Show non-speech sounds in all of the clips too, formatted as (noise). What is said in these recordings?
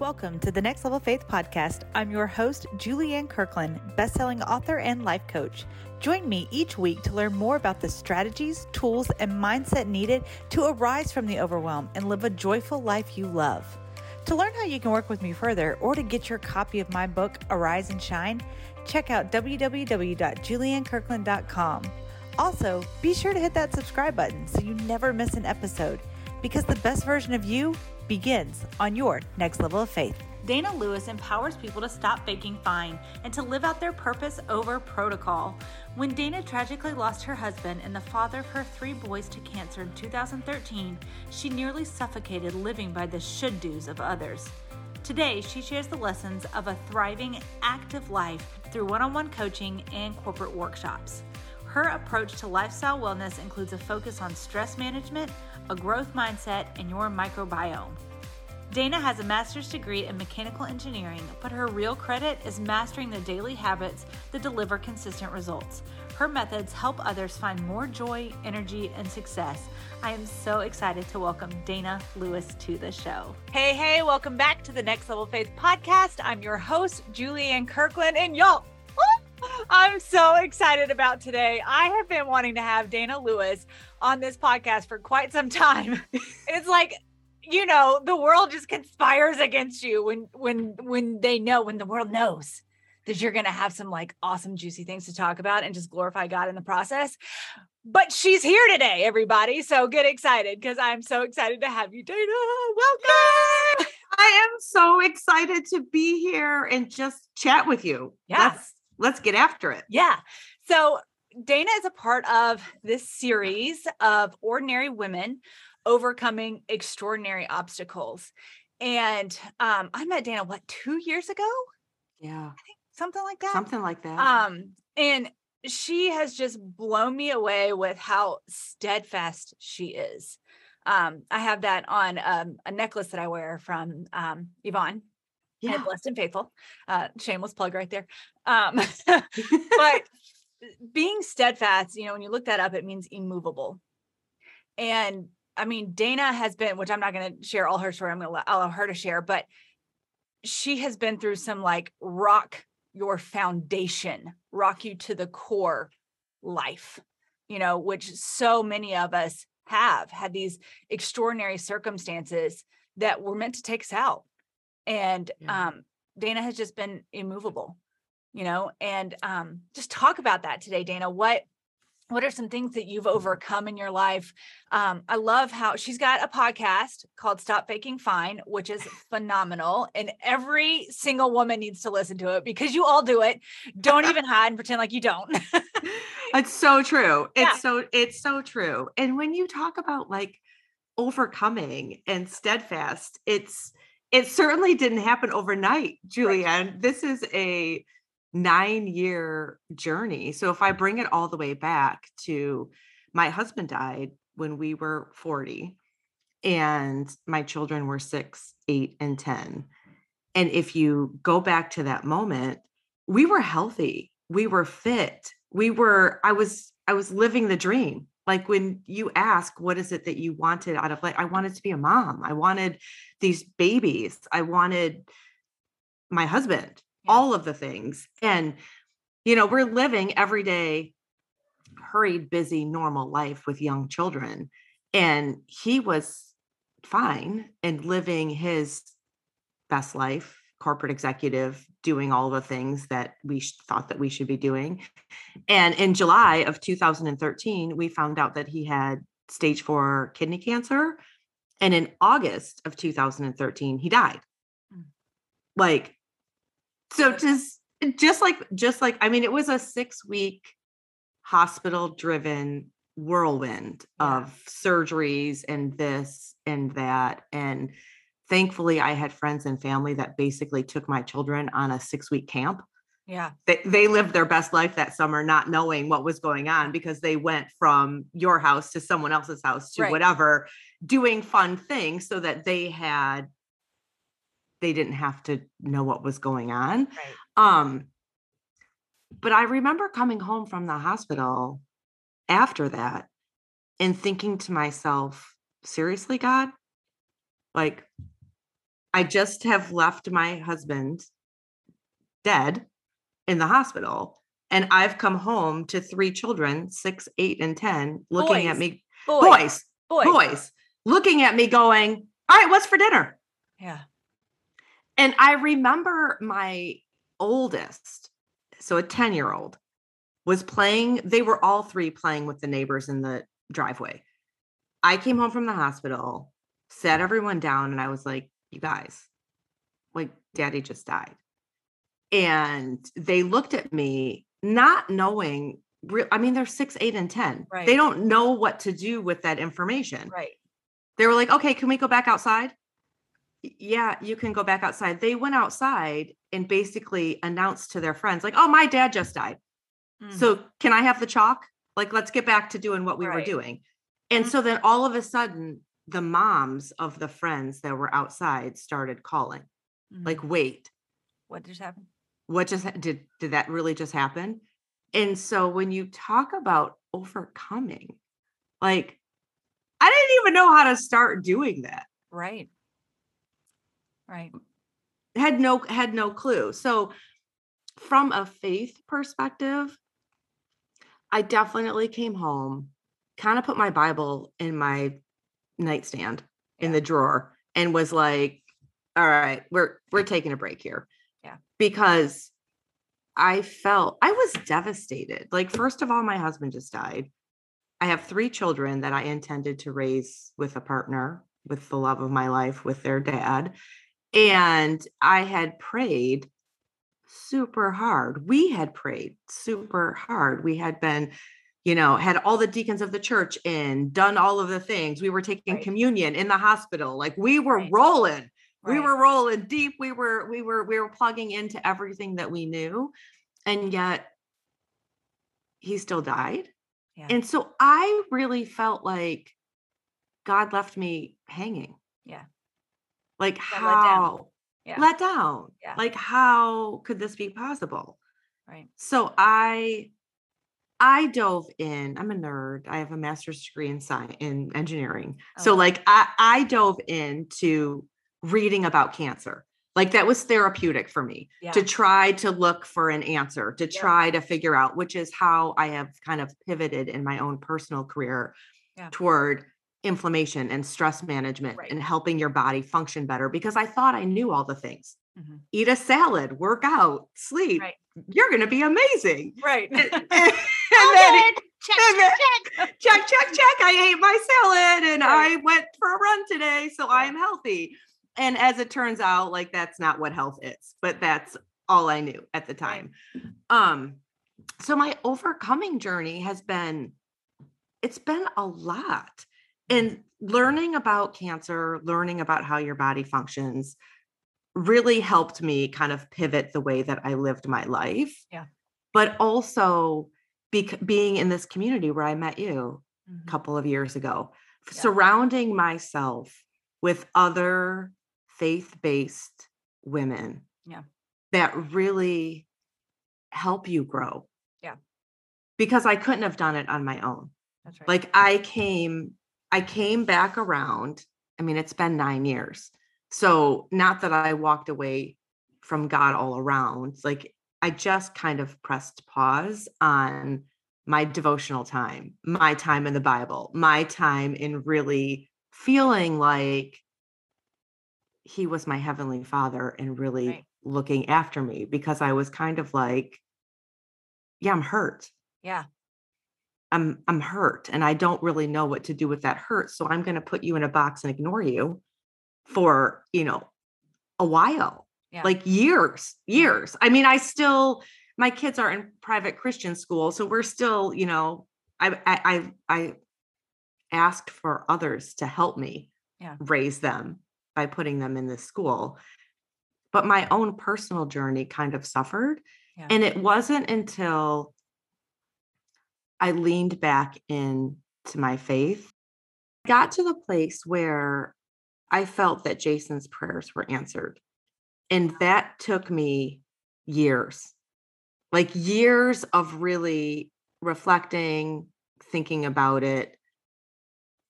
Welcome to the Next Level Faith podcast. I'm your host, Julianne Kirkland, best-selling author and life coach. Join me each week to learn more about the strategies, tools, and mindset needed to arise from the overwhelm and live a joyful life you love. To learn how you can work with me further or to get your copy of my book, Arise and Shine, check out www.juliannekirkland.com. Also, be sure to hit that subscribe button so you never miss an episode because the best version of you begins on your next level of faith. Dana Lewis empowers people to stop faking fine and to live out their purpose over protocol. When Dana tragically lost her husband and the father of her three boys to cancer in 2013, she nearly suffocated living by the should do's of others. Today, she shares the lessons of a thriving, active life through one on one coaching and corporate workshops. Her approach to lifestyle wellness includes a focus on stress management, a growth mindset, and your microbiome. Dana has a master's degree in mechanical engineering, but her real credit is mastering the daily habits that deliver consistent results. Her methods help others find more joy, energy, and success. I am so excited to welcome Dana Lewis to the show. Hey, hey, welcome back to the Next Level Faith podcast. I'm your host, Julianne Kirkland, and y'all, I'm so excited about today. I have been wanting to have Dana Lewis on this podcast for quite some time. (laughs) it's like, you know, the world just conspires against you when when when they know when the world knows that you're going to have some like awesome juicy things to talk about and just glorify God in the process. But she's here today, everybody. So get excited because I'm so excited to have you, Dana. Welcome. I am so excited to be here and just chat with you. Yes. Let's, let's get after it. Yeah. So Dana is a part of this series of ordinary women overcoming extraordinary obstacles. And um, I met Dana, what, two years ago? Yeah. Something like that. Something like that. Um, and she has just blown me away with how steadfast she is. Um, I have that on um, a necklace that I wear from um, Yvonne yeah. and Blessed and Faithful. Uh, shameless plug right there. Um, (laughs) but being steadfast, you know, when you look that up, it means immovable. And I mean, Dana has been, which I'm not going to share all her story. I'm going to allow her to share, but she has been through some like rock your foundation, rock you to the core life, you know, which so many of us have had these extraordinary circumstances that were meant to take us out. And Yeah. um, Dana has just been immovable, you know, and um, just talk about that today, Dana. What what are some things that you've overcome in your life? Um, I love how she's got a podcast called Stop Faking Fine, which is phenomenal. And every single woman needs to listen to it because you all do it. Don't even (laughs) hide and pretend like you don't. (laughs) It's so true. It's Yeah. so it's so true. And when you talk about like overcoming and steadfast, it's it certainly didn't happen overnight, Julianne. This is a nine year journey. So if I bring it all the way back to my husband died when we were 40 and my children were six, eight, and 10. And if you go back to that moment, we were healthy, we were fit, we were, I was, I was living the dream. Like when you ask, what is it that you wanted out of life? I wanted to be a mom. I wanted these babies. I wanted my husband. All of the things. And, you know, we're living every day, hurried, busy, normal life with young children. And he was fine and living his best life, corporate executive, doing all the things that we sh- thought that we should be doing. And in July of 2013, we found out that he had stage four kidney cancer. And in August of 2013, he died. Mm. Like, so just just like just like I mean, it was a six week hospital driven whirlwind Yeah. of surgeries and this and that. And thankfully, I had friends and family that basically took my children on a six week camp yeah. they, they lived their best life that summer not knowing what was going on because they went from your house to someone else's house to Right. whatever doing fun things so that they had they didn't have to know what was going on Right. um but i remember coming home from the hospital after that and thinking to myself seriously god like I just have left my husband dead in the hospital. And I've come home to three children, six, eight, and 10, looking at me, Boy. boys, Boy. boys, looking at me going, All right, what's for dinner? Yeah. And I remember my oldest, so a 10 year old, was playing. They were all three playing with the neighbors in the driveway. I came home from the hospital, sat everyone down, and I was like, You guys, like, daddy just died. And they looked at me, not knowing. Real, I mean, they're six, eight, and 10. Right. They don't know what to do with that information Right. they were like, okay, can we go back outside? "Y- Yeah, you can go back outside. They went outside and basically announced to their friends, like, oh, my dad just died. Mm. So can I have the chalk? Like, let's get back to doing what we were doing. And Mhm. so then all of a sudden, the moms of the friends that were outside started calling, Mhm. like, wait, what just happened? what just did did that really just happen? And so when you talk about overcoming, like I didn't even know how to start doing that. Right. Right. had no had no clue. So from a faith perspective i definitely came home kind of put my bible in my nightstand in the drawer and was like all right we're we're taking a break here. Yeah. because i felt i was devastated. Like first of all my husband just died. I have three children that i intended to raise with a partner with the love of my life with their dad and I had prayed super hard. We had prayed super hard. We had been, you know, had all the deacons of the church in, done all of the things. We were taking Right. communion in the hospital. Like we were Right. rolling. We were rolling deep. We were we were we were plugging into everything that we knew. And yet he still died. Yeah. And so I really felt like God left me hanging. Yeah. Like Got let down. how Yeah. let down. Yeah. Like how could this be possible? Right. So I I dove in. I'm a nerd. I have a master's degree in science in engineering. Oh, so like I I dove into reading about cancer. Like that was therapeutic for me Yeah. to try to look for an answer, to Yeah. try to figure out, which is how I have kind of pivoted in my own personal career Yeah. toward inflammation and stress management Right. and helping your body function better because I thought I knew all the things. Mhm. Eat a salad, work out, sleep. Right. You're going to be amazing. Right. and, (laughs) and then check, then- check. check, check, check. I ate my salad and Right. I went for a run today. So I'm healthy. And as it turns out, like that's not what health is, but that's all I knew at the time. Um, so my overcoming journey has been, it's been a lot. And learning about cancer, learning about how your body functions really helped me kind of pivot the way that I lived my life. Yeah. But also bec- being in this community where I met you Mhm. a couple of years ago, Yeah. surrounding myself with other faith based women Yeah. that really help you grow. Yeah. Because I couldn't have done it on my own. That's right. Like I came, I came back around. I mean, it's been nine years. So not that I walked away from God all around. Like I just kind of pressed pause on my devotional time, my time in the Bible, my time in really feeling like he was my heavenly father and really Right. looking after me because I was kind of like, yeah, I'm hurt. yeah. I'm I'm hurt and I don't really know what to do with that hurt. So I'm going to put you in a box and ignore you for, you know, a while. Yeah. Like years, mm-hmm. years. I mean, I still my kids are in private Christian school, so we're still, you know, I I I, I asked for others to help me Yeah. raise them by putting them in this school. But my own personal journey kind of suffered. Yeah. And it wasn't until I leaned back into my faith, got to the place where I felt that Jason's prayers were answered. And that took me years, like years of really reflecting, thinking about it,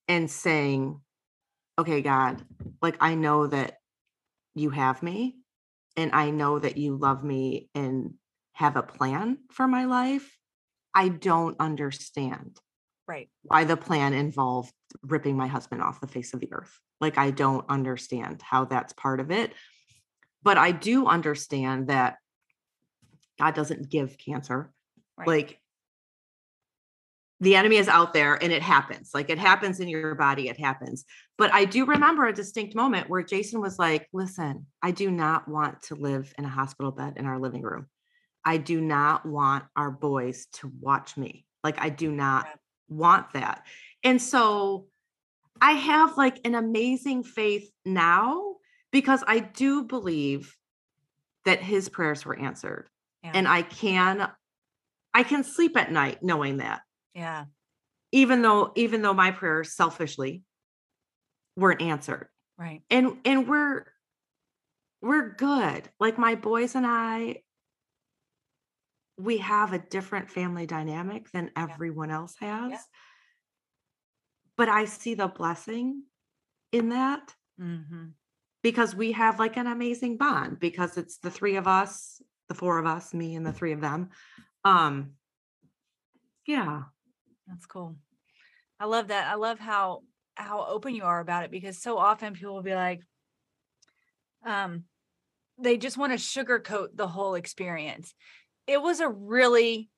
and saying, okay, God, like I know that you have me and I know that you love me and have a plan for my life. I don't understand Right. why the plan involved ripping my husband off the face of the earth. Like, I don't understand how that's part of it. But I do understand that God doesn't give cancer. Right. Like, the enemy is out there and it happens. Like, it happens in your body, it happens. But I do remember a distinct moment where Jason was like, Listen, I do not want to live in a hospital bed in our living room. I do not want our boys to watch me. Like, I do not want that. And so I have like an amazing faith now because I do believe that his prayers were answered. Yeah. And I can I can sleep at night knowing that. yeah. Even though even though my prayers selfishly weren't answered. Right. And and we're we're good. Like my boys and I we have a different family dynamic than everyone else has. But I see the blessing in that Mm-hmm. because we have like an amazing bond because it's the three of us, the four of us, me and the three of them. Um yeah. That's cool. I love that. I love how how open you are about it because so often people will be like, um, they just want to sugarcoat the whole experience. It was a really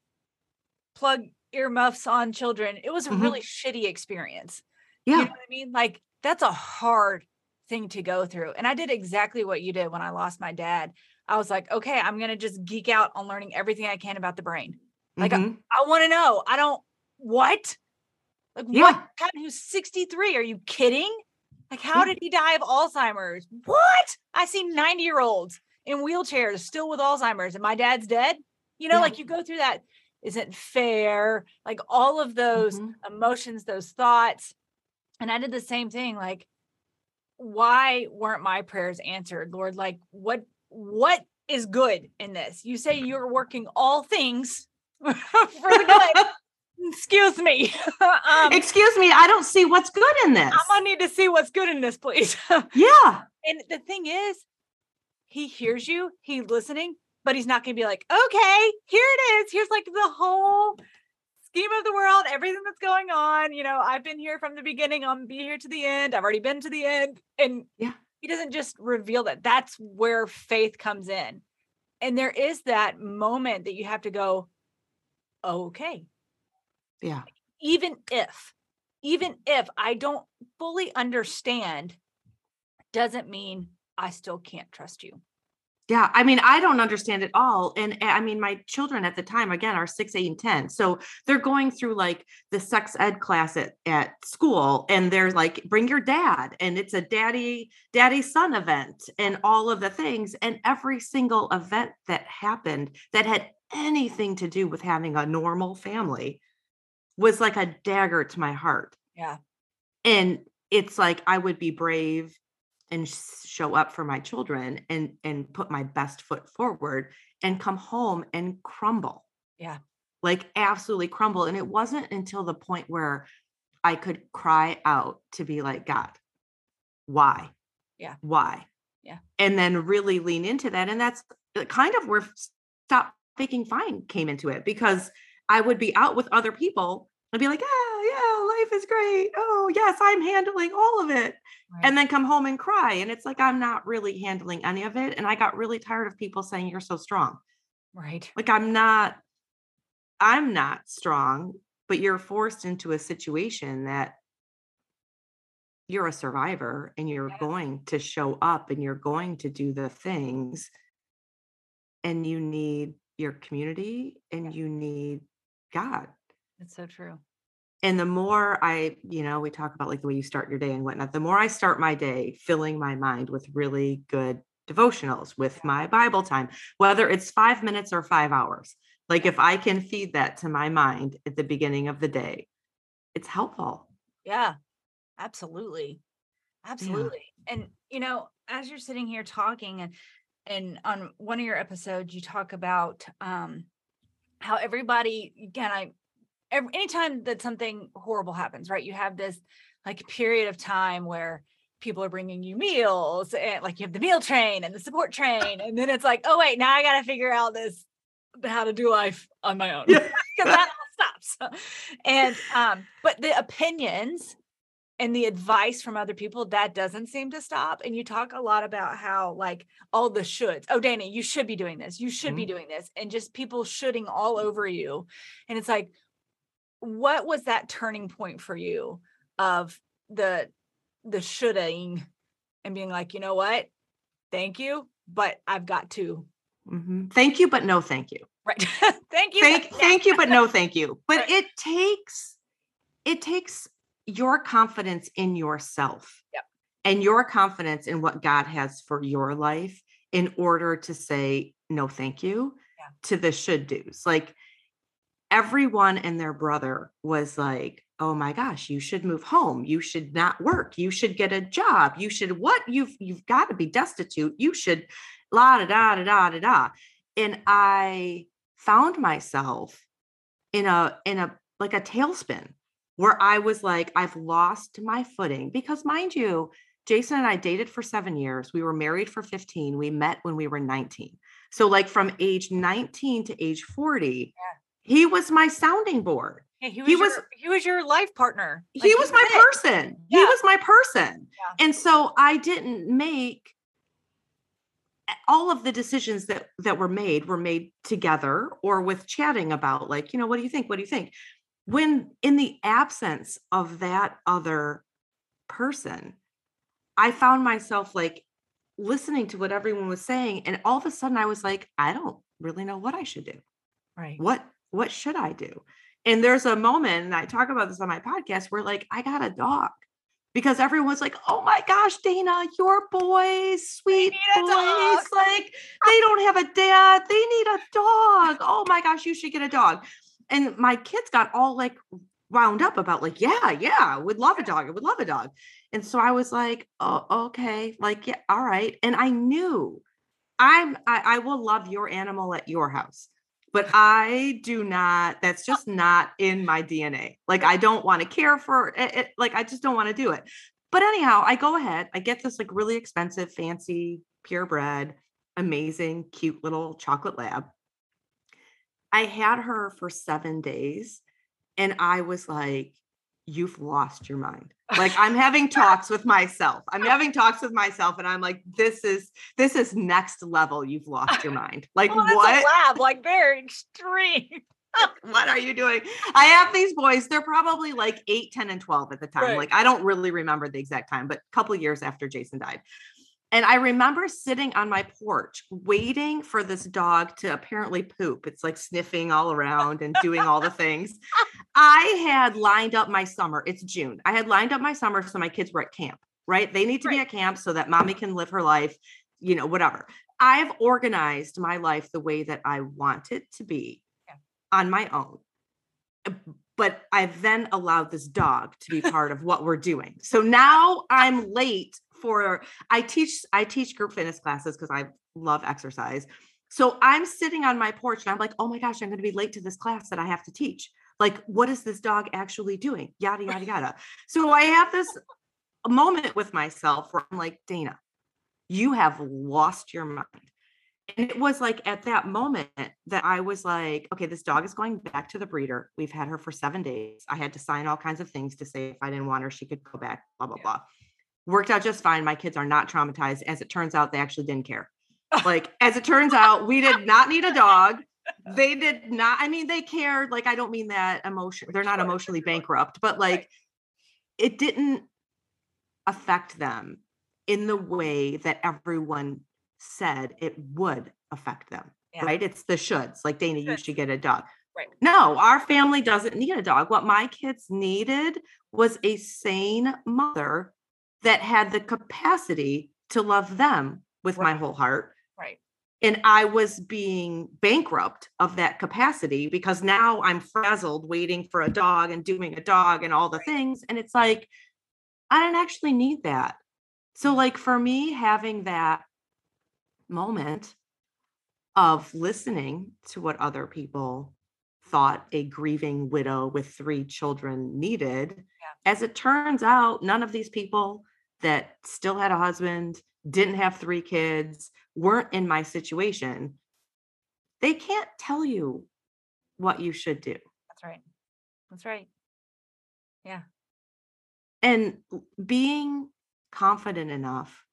plug earmuffs on children. It was a Mhm. really shitty experience. Yeah. You know what I mean? Like that's a hard thing to go through. And I did exactly what you did when I lost my dad. I was like, okay, I'm gonna just geek out on learning everything I can about the brain. like, Mhm. I want to know. I don't what? Like Yeah. what happened? Who's 63? Are you kidding? Like, how did he die of Alzheimer's? What? I see 90 year olds in wheelchairs still with Alzheimer's, and my dad's dead. You know, Yeah. like you go through that. Isn't fair. Like all of those Mhm. emotions, those thoughts. And I did the same thing. Like, why weren't my prayers answered, Lord? Like, what what is good in this? You say you're working all things (laughs) for the good. (laughs) Excuse me. (laughs) um, Excuse me, I don't see what's good in this. I'm gonna need to see what's good in this, please. yeah. and the thing is, he hears you, he's listening, but he's not gonna be like, okay, here it is. Here's like the whole scheme of the world, everything that's going on. You know, I've been here from the beginning. I'm be here to the end. I've already been to the end. And Yeah. he doesn't just reveal that. That's where faith comes in. And there is that moment that you have to go, okay, Yeah. even if even if i don't fully understand doesn't mean i still can't trust you Yeah, I mean, I don't understand it all. And uh, I mean, my children at the time, again, are six, eight, and 10. So they're going through like the sex ed class at, at school, and they're like, bring your dad. And it's a daddy, daddy son event, and all of the things. And every single event that happened that had anything to do with having a normal family was like a dagger to my heart. yeah and it's like i would be brave and show up for my children and and put my best foot forward and come home and crumble Yeah. like absolutely crumble and it wasn't until the point where i could cry out to be like god why Yeah. why Yeah. and then really lean into that and that's uh, kind of where stop faking fine came into it because i would be out with other people and be like ah yeah life is great. Oh yes i'm handling all of it and then come home and cry and it's like i'm not really handling any of it and i got really tired of people saying you're so strong. Right. Like i'm not i'm not strong but you're forced into a situation that you're a survivor and you're going to show up and you're going to do the things and you need your community and you need god it's so true. And the more I, you know, we talk about like the way you start your day and whatnot, the more I start my day filling my mind with really good devotionals, with my Bible time, whether it's five minutes or five hours. Like if I can feed that to my mind at the beginning of the day, it's helpful. yeah. Absolutely. Absolutely. And you know as you're sitting here talking and and on one of your episodes you talk about um how everybody again i every, anytime that something horrible happens right? You have this like period of time where people are bringing you meals and like you have the meal train and the support train and then it's like oh wait now i got to figure out this how to do life on my own. Because (laughs) that all stops. (laughs) And um but the opinions and the advice from other people that doesn't seem to stop and you talk a lot about how like all the shoulds oh dana you should be doing this you should mm-hmm. be doing this and just people shooting all over you and it's like what was that turning point for you of the the shoulding and being like, you know what? Thank you, but I've got to. Mm-hmm. Thank you, but no thank you. Right. (laughs) thank you. Thank, thank you, but no thank you. But right. it takes it takes your confidence in yourself. Yep. And your confidence in what God has for your life in order to say no thank you yeah. to the should do's. Like everyone and their brother was like, oh my gosh, you should move home. You should not work. You should get a job. You should what? You've you've got to be destitute. You should la da da da da da da. And I found myself in a in a like a tailspin where I was like, I've lost my footing because mind you, Jason and I dated for seven years. We were married for 15. We met when we were 19. So, like from age 19 to age 40, yeah. He was my sounding board. Yeah, he was, he was your, he was your life partner. Like, he was my it. person. Yeah. He was my person. Yeah. And so I didn't make all of the decisions that that were made were made together or with chatting about like, you know, what do you think? What do you think? When in the absence of that other person, I found myself like listening to what everyone was saying and all of a sudden I was like, I don't really know what I should do. Right. What what should I do? And there's a moment, and I talk about this on my podcast, where like I got a dog because everyone's like, "Oh my gosh, Dana, your boys, sweet boys, like they don't have a dad, they need a dog. Oh my gosh, you should get a dog." And my kids got all like wound up about like, "Yeah, yeah, would love a dog. I would love a dog." And so I was like, "Oh, okay, like yeah, all right." And I knew I'm I, I will love your animal at your house but I do not, that's oh. just not in my DNA. Like, I don't want to care for it, it. Like, I just don't want to do it. But anyhow, I go ahead, I get this like really expensive, fancy, purebred, amazing, cute little chocolate lab. I had her for seven days and I was like, you've lost your mind. Like I'm having talks with myself. I'm having talks with myself and I'm like, this is this is next level. You've lost your mind. (laughs) Like well, what? lab, like very extreme. what are you doing? I have these boys. They're probably like 8, 10, and 12 at the time. Right. Like I don't really remember the exact time, but a couple years after Jason died. And I remember sitting on my porch waiting for this dog to apparently poop. It's like sniffing all around and doing all the things. (laughs) I had lined up my summer. It's June. I had lined up my summer so my kids were at camp, right? They need to right. be at camp so that mommy can live her life, you know, whatever. I've organized my life the way that I want it to be yeah. on my own. But I've then allowed this dog to be part of what we're doing. So now I'm late for I teach I teach group fitness classes because I love exercise. So I'm sitting on my porch and I'm like, oh my gosh, I'm going to be late to this class that I have to teach. Like, what is this dog actually doing? Yada yada (laughs) yada. so I have this moment with myself where I'm like, Dana, you have lost your mind. And it was like at that moment that I was like, okay, this dog is going back to the breeder. We've had her for seven days. I had to sign all kinds of things to say if I didn't want her, she could go back, blah, blah, blah worked out just fine. My kids are not traumatized. As it turns out, they actually didn't care. (laughs) Like, as it turns out, we did not need a dog. They did not, I mean, they cared. Like, I don't mean that emotion, they're not emotionally bankrupt, but like, it didn't affect them in the way that everyone said it would affect them. Yeah. Right. It's the shoulds. Like, Dana, you should get a dog. Right. No, our family doesn't need a dog. What my kids needed was a sane mother that had the capacity to love them with right. my whole heart. Right. And I was being bankrupt of that capacity because now I'm frazzled waiting for a dog and doing a dog and all the things. And it's like, I don't actually need that. So, like, for me, having that moment of listening to what other people thought a grieving widow with three children needed, yeah. as it turns out, none of these people that still had a husband, didn't have three kids, weren't in my situation, they can't tell you what you should do. That's right. That's right. Yeah. And being confident enough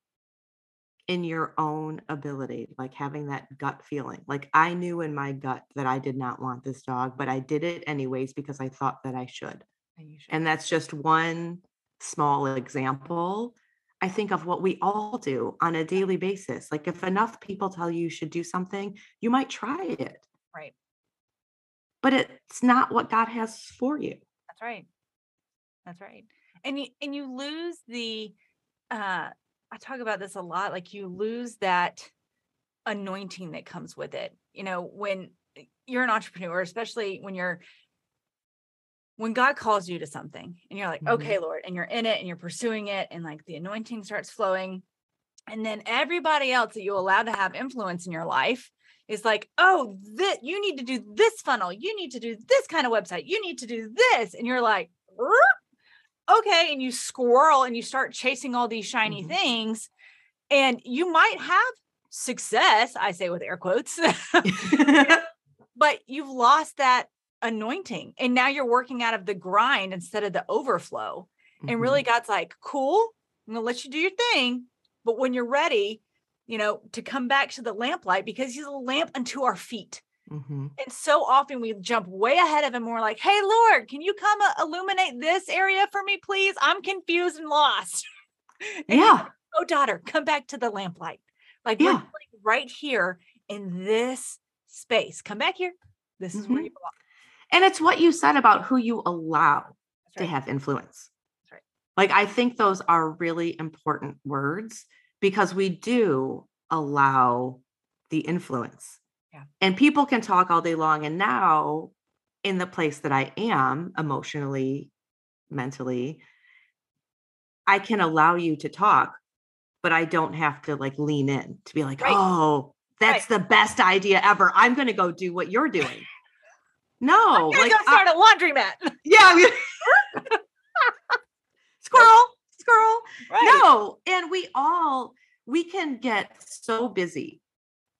in your own ability, like having that gut feeling. Like I knew in my gut that I did not want this dog, but I did it anyways because I thought that I should. And, should. and that's just one small example. I think of what we all do on a daily basis. Like if enough people tell you you should do something, you might try it. Right. But it's not what God has for you. That's right. That's right. And you and you lose the uh I talk about this a lot like you lose that anointing that comes with it. You know, when eh, you're an entrepreneur, especially when you're when God calls you to something and you're like, mm-hmm. okay, Lord, and you're in it and you're pursuing it, and like the anointing starts flowing. And then everybody else that you allow to have influence in your life is like, oh, that you need to do this funnel, you need to do this kind of website, you need to do this. And you're like, okay. And you squirrel and you start chasing all these shiny mm-hmm. things. And you might have success, I say with air quotes, (laughs) (laughs) but you've lost that anointing. And now you're working out of the grind instead of the overflow. Mm-hmm. And really, God's like, cool, I'm going to let you do your thing. But when you're ready, you know, to come back to the lamplight because he's a lamp unto our feet. Mm-hmm. And so often we jump way ahead of him. And we're like, hey, Lord, can you come uh, illuminate this area for me, please? I'm confused and lost. (laughs) and yeah. Like, oh, daughter, come back to the lamplight. Like, yeah. right here in this space. Come back here. This is mm-hmm. where you belong. And it's what you said about who you allow right. to have influence. Right. Like, I think those are really important words because we do allow the influence. Yeah. And people can talk all day long. And now, in the place that I am emotionally, mentally, I can allow you to talk, but I don't have to like lean in to be like, right. oh, that's right. the best idea ever. I'm going to go do what you're doing. No, like go start I, a laundromat. (laughs) Yeah. Squirrel, squirrel. Right. No, and we all we can get so busy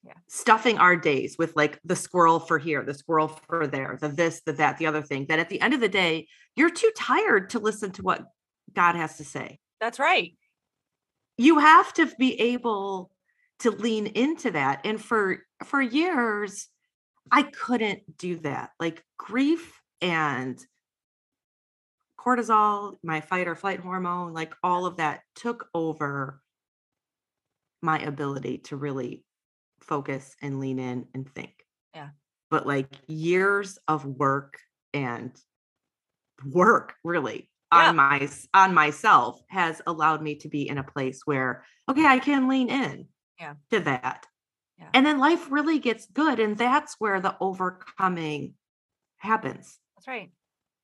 yeah. stuffing our days with like the squirrel for here, the squirrel for there, the this, the that, the other thing. That at the end of the day, you're too tired to listen to what God has to say. That's right. You have to be able to lean into that. And for for years, I couldn't do that. Like grief and cortisol, my fight or flight hormone, like all of that took over my ability to really focus and lean in and think. Yeah. But like years of work and work really yeah. on my on myself has allowed me to be in a place where okay, I can lean in yeah. to that. Yeah. And then life really gets good. And that's where the overcoming happens. That's right.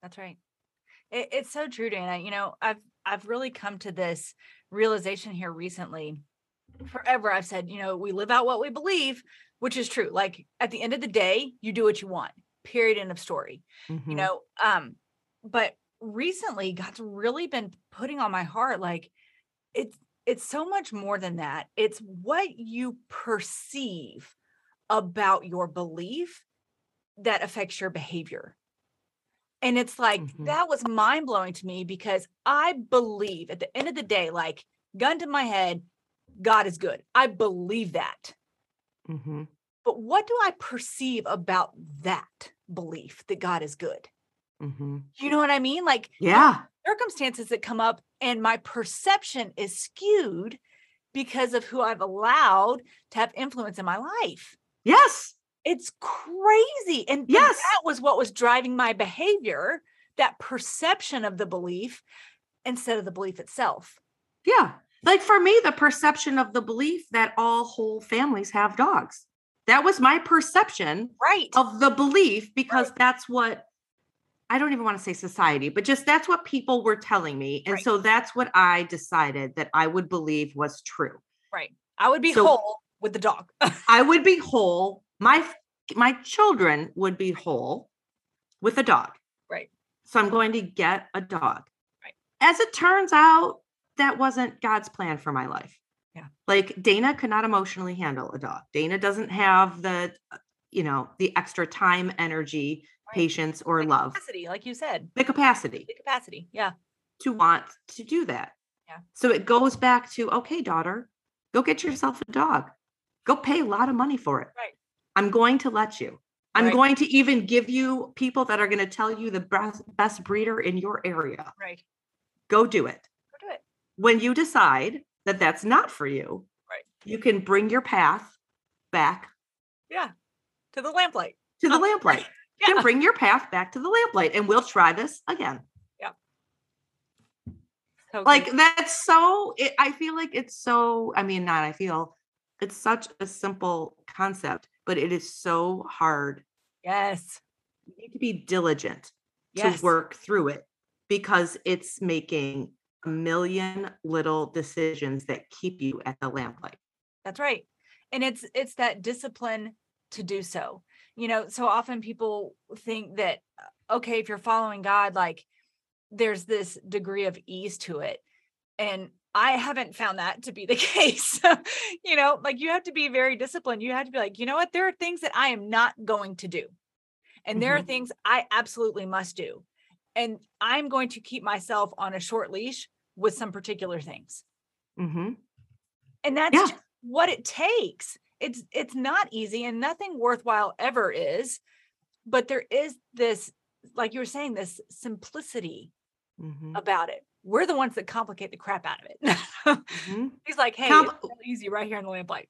That's right. It, it's so true, Dana. You know, I've I've really come to this realization here recently. Forever, I've said, you know, we live out what we believe, which is true. Like at the end of the day, you do what you want. Period. End of story. Mm-hmm. You know, um, but recently, God's really been putting on my heart, like it's it's so much more than that. It's what you perceive about your belief that affects your behavior. And it's like mm-hmm. that was mind blowing to me because I believe at the end of the day, like gun to my head, God is good. I believe that. Mm-hmm. But what do I perceive about that belief that God is good? Mm-hmm. You know what I mean? Like, yeah, circumstances that come up and my perception is skewed because of who I've allowed to have influence in my life. Yes. It's crazy. And yes. that was what was driving my behavior, that perception of the belief instead of the belief itself. Yeah. Like for me, the perception of the belief that all whole families have dogs. That was my perception right. of the belief because right. that's what I don't even want to say society, but just that's what people were telling me. And right. so that's what I decided that I would believe was true. Right. I would be so whole with the dog. (laughs) I would be whole. My my children would be whole with a dog. Right. So I'm going to get a dog. Right. As it turns out, that wasn't God's plan for my life. Yeah. Like Dana could not emotionally handle a dog. Dana doesn't have the, uh, you know, the extra time, energy. Patience, or The love, capacity, like you said, the capacity the capacity. Yeah. to want to do that. Yeah. So it goes back to, okay, daughter, go get yourself a dog. Go pay a lot of money for it. Right. I'm going to let you. I'm Right. going to even give you people that are going to tell you the best, best breeder in your area. Right. Go do it. Go do it. When you decide that that's not for you, Right. you can bring your path back Yeah. To the lamplight. to the Oh, lamplight. Yeah. can bring your path back to the lamplight and we'll try this again. So like good. that's so it, i feel like it's so i mean not i feel it's such a simple concept but it is so hard yes. you need to be diligent Yes. to work through it because it's making a million little decisions that keep you at the lamplight That's right. And it's it's that discipline to do so. You know, so often people think that uh, okay, if you're following God like there's this degree of ease to it. And I haven't found that to be the (laughs) case. you know, like you have to be very disciplined. You have to be like, you know what? There are things that I am not going to do. And there are Mhm. things I absolutely must do. And I'm going to keep myself on a short leash with some particular things mm-hmm. and that's Yeah. just what it takes it's it's not easy and nothing worthwhile ever is but there is this like you were saying this simplicity Mm-hmm. about it we're the ones that complicate the crap out of it Mm-hmm. (laughs) he's like hey Com- it's so easy right here in the lamplight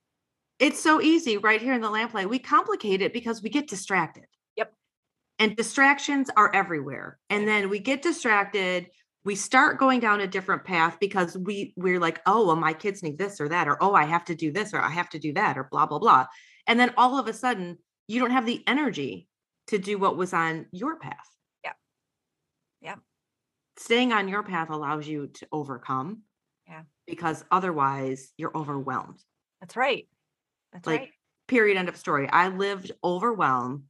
it's so easy right here in the lamplight. We complicate it because we get distracted. Yep. And distractions are everywhere. And then we get distracted. We start going down a different path because we we're like, oh, well, my kids need this or that, or oh, I have to do this or I have to do that, or blah, blah, blah. And then all of a sudden, you don't have the energy to do what was on your path. yeah yeah Staying on your path allows you to overcome. Yeah. Because otherwise you're overwhelmed that's right that's like right period end of story i lived overwhelmed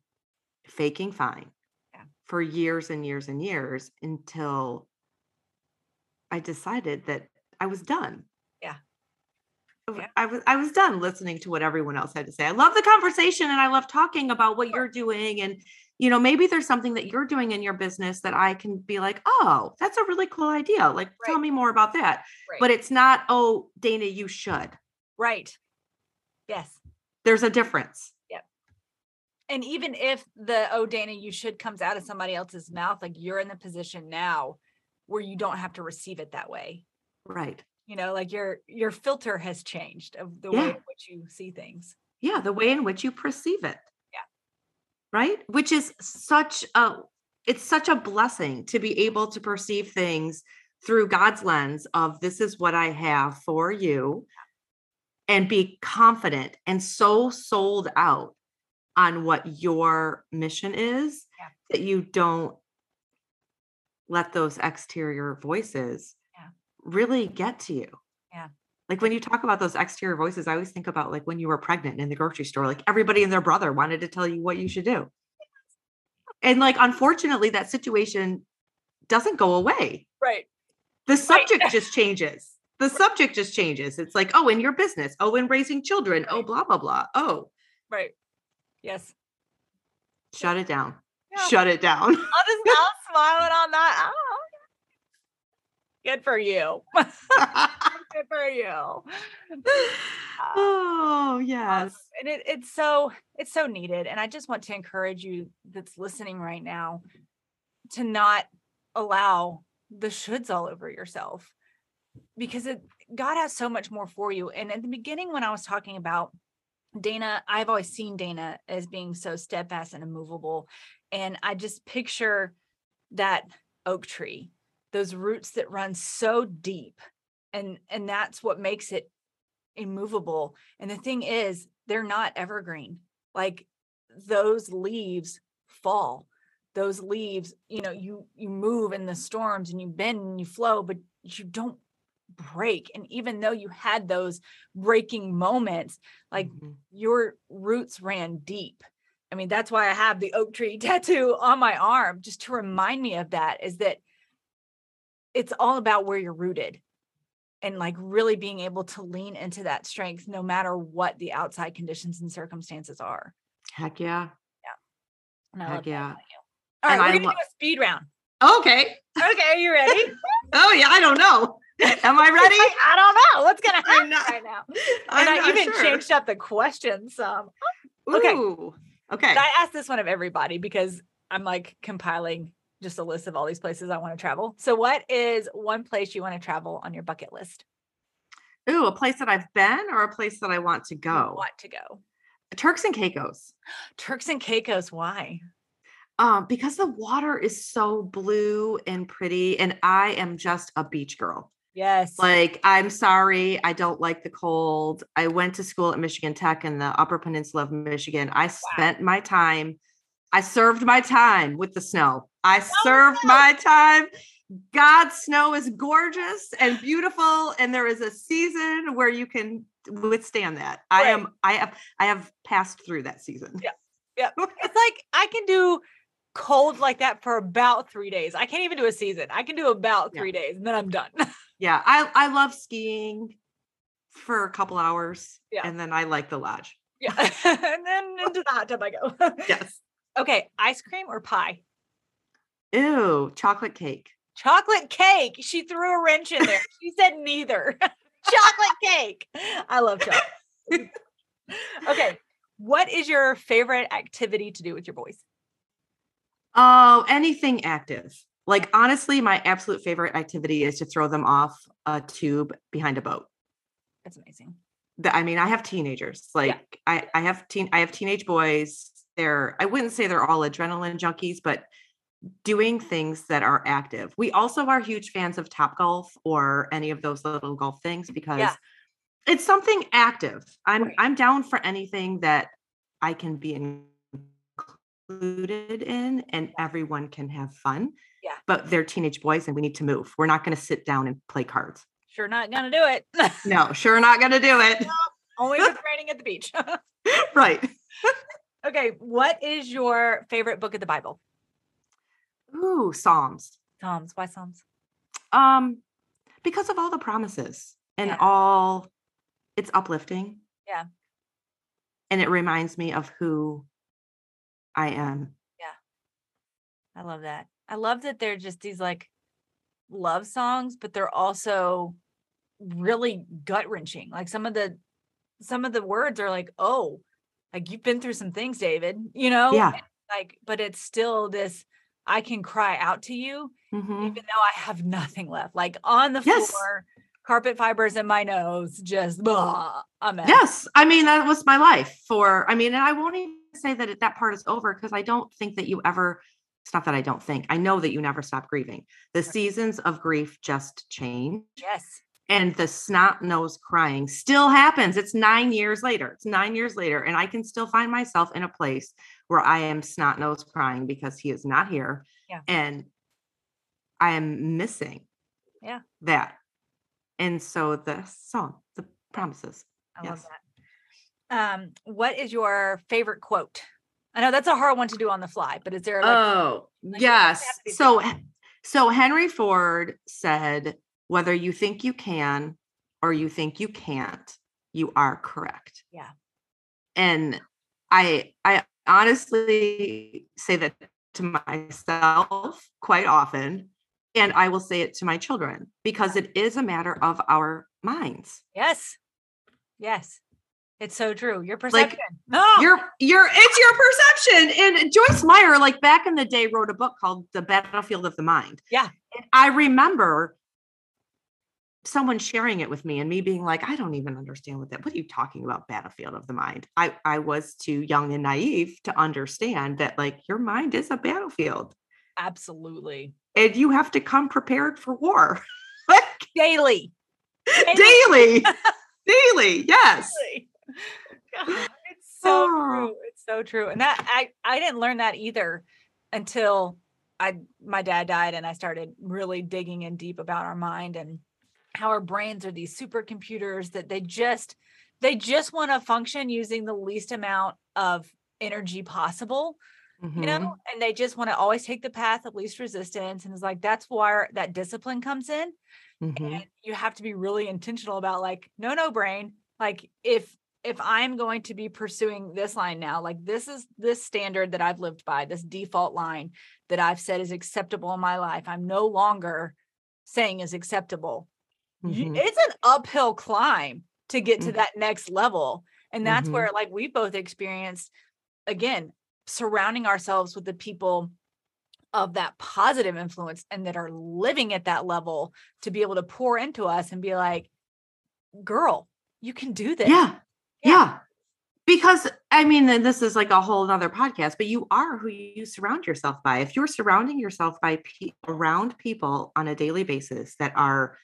faking fine Yeah. for years and years and years until i decided that i was done Yeah. I- Yeah. I was I was done listening to what everyone else had to say. I love the conversation and I love talking about what you're doing and you know maybe there's something that you're doing in your business that I can be like, "Oh, that's a really cool idea. Like tell me more about that." right But it's not, "Oh, Dana, you should." right yes There's a difference. Yep. and even if the oh dana you should comes out of somebody else's mouth like you're in the position now where you don't have to receive it that way Right. you know like your your filter has changed of the way in which you see things yeah the way in which you perceive it Yeah. right which is such a it's such a blessing to be able to perceive things through god's lens of this is what i have for you and be confident and so sold out on what your mission is Yeah. that you don't let those exterior voices Yeah. really get to you Yeah. like when you talk about those exterior voices, I always think about like when you were pregnant in the grocery store, like everybody and their brother wanted to tell you what you should do. And like, unfortunately, that situation doesn't go away. right The subject just changes. The subject just changes. It's like, oh, in your business, oh, in raising children, oh, blah, blah, blah. Oh, right yes shut it down. Yeah. Shut it down. i'll just (laughs) i'm smiling on that oh, good for you (laughs) (laughs) good for you oh, um, yes. and it, it's so it's so needed and i just want to encourage you that's listening right now to not allow the shoulds all over yourself because it god has so much more for you and at the beginning when i was talking about dana i've always seen dana as being so steadfast and immovable and i just picture that oak tree those roots that run so deep and and that's what makes it immovable and the thing is they're not evergreen like those leaves fall those leaves you know you you move in the storms and you bend and you flow but you don't break and even though you had those breaking moments like Mhm. your roots ran deep i mean that's why i have the oak tree (laughs) tattoo on my arm just to remind me of that is that it's all about where you're rooted and like really being able to lean into that strength no matter what the outside conditions and circumstances are. Heck yeah. And I Heck yeah. All right, And we're I gonna lo- do a speed round. Okay. Okay, are you ready? (laughs) Oh yeah, I don't know. (laughs) Am I ready? I don't know what's gonna I'm happen not- right now. (laughs) I'm and I not even sure. changed up the questions some. okay. Ooh, Okay. I asked this one of everybody because I'm like compiling just a list of all these places I want to travel. So, what is one place you want to travel on your bucket list? Ooh, a place that I've been or a place that I want to You go. Want to go? Turks and Caicos. (gasps) Turks and Caicos. Why? Um, because the water is so blue and pretty, and I am just a beach girl. Yes. Like, I'm sorry, I don't like the cold. I went to school at Michigan Tech in the Upper Peninsula of Michigan. I spent my time, I served my time with the snow. I oh, served no. my time. God's snow is gorgeous and beautiful, and there is a season where you can withstand that. I am, I have, I have passed through that season. Yeah. yeah. (laughs) It's like I can do cold like that for about three days. I can't even do a season. I can do about Yeah. three days and then I'm done. (laughs) Yeah, I I love skiing for a couple hours, Yeah. and then I like the lodge. yeah. (laughs) and then into the hot tub I go. (laughs) Yes. okay. Ice cream or pie? Ew, chocolate cake. Chocolate cake. She threw a wrench in there. She said neither. chocolate cake. I love chocolate. okay. What is your favorite activity to do with your boys? Oh, anything active. Like honestly, my absolute favorite activity is to throw them off a tube behind a boat. That's amazing. I mean, I have teenagers. Like I, I have teen, I have teenage boys. They're, I wouldn't say they're all adrenaline junkies, but doing things that are active. We also are huge fans of Top Golf or any of those little golf things because it's something active. I'm Right. I'm down for anything that I can be included in and everyone can have fun. Yeah. But they're teenage boys and we need to move. We're not going to sit down and play cards. Sure not gonna do it. No, sure not going to do it. (laughs) Only with it's (laughs) raining at the beach. (laughs) right. okay. What is your favorite book of the Bible? Ooh, Psalms. Psalms. Why Psalms? Um because of all the promises and Yeah. all it's uplifting. Yeah. And it reminds me of who I am. Yeah. I love that. I love that they're just these like love songs, but they're also really gut wrenching. Like some of the some of the words are like, oh, like you've been through some things, David, you know? Yeah. And, Like, but it's still this I can cry out to you Mhm. even though I have (laughs) nothing left. Like on the Yes. floor, carpet fibers in my nose, just blah, mess. Yes, I mean that was my life for. I mean, and I won't even say that it- that part is over because I don't think that you ever. It's not that I don't think. I know that you never stop grieving. The seasons of grief just change, Yes. and the snot nose crying still happens. It's nine years later. It's nine years later, and I can still find myself in a place where I am snot nose crying because he is not here, Yeah. and I am missing. Yeah. that, and so the song, the promises. I Yes. love that. Um, what is your favorite quote? I know that's a hard one to do on the fly, but is there like oh like, yes have to be so so henry ford said whether you think you can or you think you can't you are correct. Yeah. and i i honestly say that to myself quite often and i will say it to my children because it is a matter of our minds. Yes, yes, it's so true. Your perception. no, your your it's your perception and joyce meyer like back in the day wrote a book called the battlefield of the mind Yeah. and i remember someone sharing it with me and me being like i don't even understand what that what are you talking about battlefield of the mind i i was too young and naive to understand that like your mind is a battlefield absolutely and you have to come prepared for war (laughs) like daily. daily daily (laughs) yes Daily. God, it's so Oh. true. It's so true. And that I I didn't learn that either until I my dad died and I started really digging in deep about our mind and how our brains are these supercomputers that they just they just want to function using the least amount of energy possible you Mhm. know and they just want to always take the path of least resistance and it's like that's where that discipline comes in Mm-hmm. And you have to be really intentional about like, no, no, brain. Like if if I'm going to be pursuing this line now, like this is this standard that I've lived by, this default line that I've said is acceptable in my life, I'm no longer saying is acceptable. Mm-hmm. It's an uphill climb to get to mm-hmm. that next level. And that's mm-hmm. where, like, we both experienced again, surrounding ourselves with the people of that positive influence and that are living at that level to be able to pour into us and be like, girl, you can do this. Yeah. Yeah. yeah. Because I mean, this is like a whole other podcast, but you are who you surround yourself by. If you're surrounding yourself by pe- around people on a daily basis that are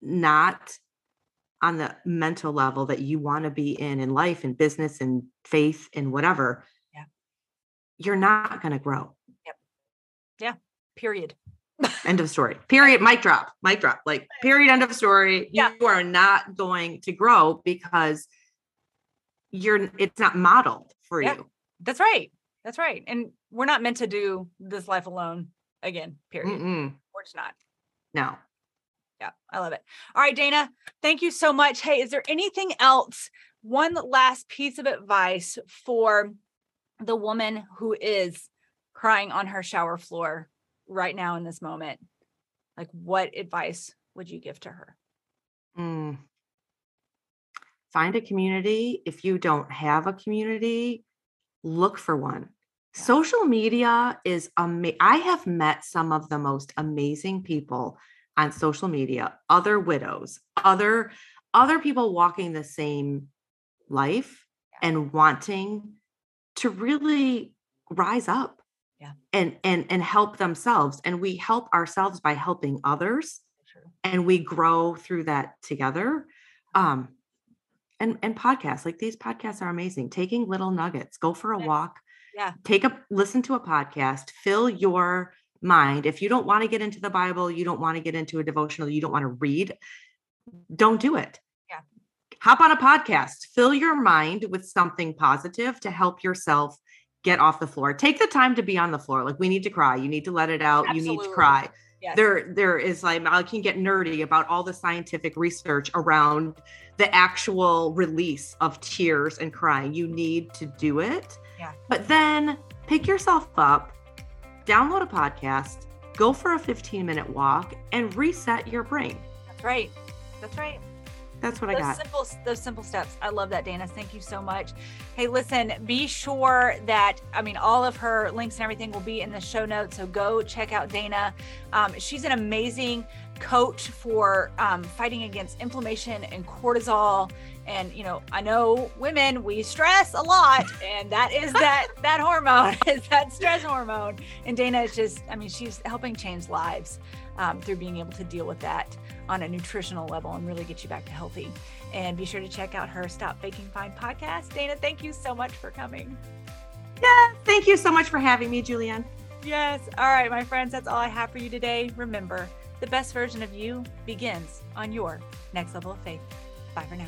not on the mental level that you want to be in in life and business and faith and whatever, yeah. you're not going to grow. Yep. Yeah. Period. end of story. Period. Mic drop. Mic drop. Like (laughs) period. End of story. Yeah. You are not going to grow because you're it's not modeled for yeah, you. That's right. That's right. And we're not meant to do this life alone again, period. Mm-mm. We're just not. No. Yeah, I love it. All right, Dana, thank you so much. Hey, is there anything else? One last piece of advice for the woman who is crying on her shower floor right now in this moment. Like, what advice would you give to her? Mm find a community. If you don't have a community, look for one. Social media is amazing. I have met some of the most amazing people on social media, other widows, other other people walking the same life and wanting to really rise up yeah. and and and help themselves and we help ourselves by helping others and we grow through that together um and and podcasts like these podcasts are amazing. Taking little nuggets go for a walk yeah. take a listen to a podcast fill your mind. If you don't want to get into the bible you don't want to get into a devotional you don't want to read don't do it. Yeah. Hop on a podcast fill your mind with something positive to help yourself get off the floor. Take the time to be on the floor like we need to cry you need to let it out Absolutely. you need to cry yes. there there is like i can get nerdy about all the scientific research around the actual release of tears and crying. You need to do it. Yeah. But then pick yourself up, download a podcast, go for a 15 minute walk, and reset your brain. That's right. That's right. That's what those I got. Simple, those simple steps. I love that, Dana. Thank you so much. Hey, listen, be sure that, I mean, all of her links and everything will be in the show notes. So go check out Dana. Um, she's an amazing coach for um, fighting against inflammation and cortisol and you know i know women we stress a lot and that is (laughs) that that hormone (laughs) is that stress hormone and dana is just i mean she's helping change lives um, through being able to deal with that on a nutritional level and really get you back to healthy. And be sure to check out her stop faking fine podcast. Dana thank you so much for coming. Yeah thank you so much for having me julianne. Yes. All right my friends that's all i have for you today. Remember the best version of you begins on your next level of faith. Bye for now.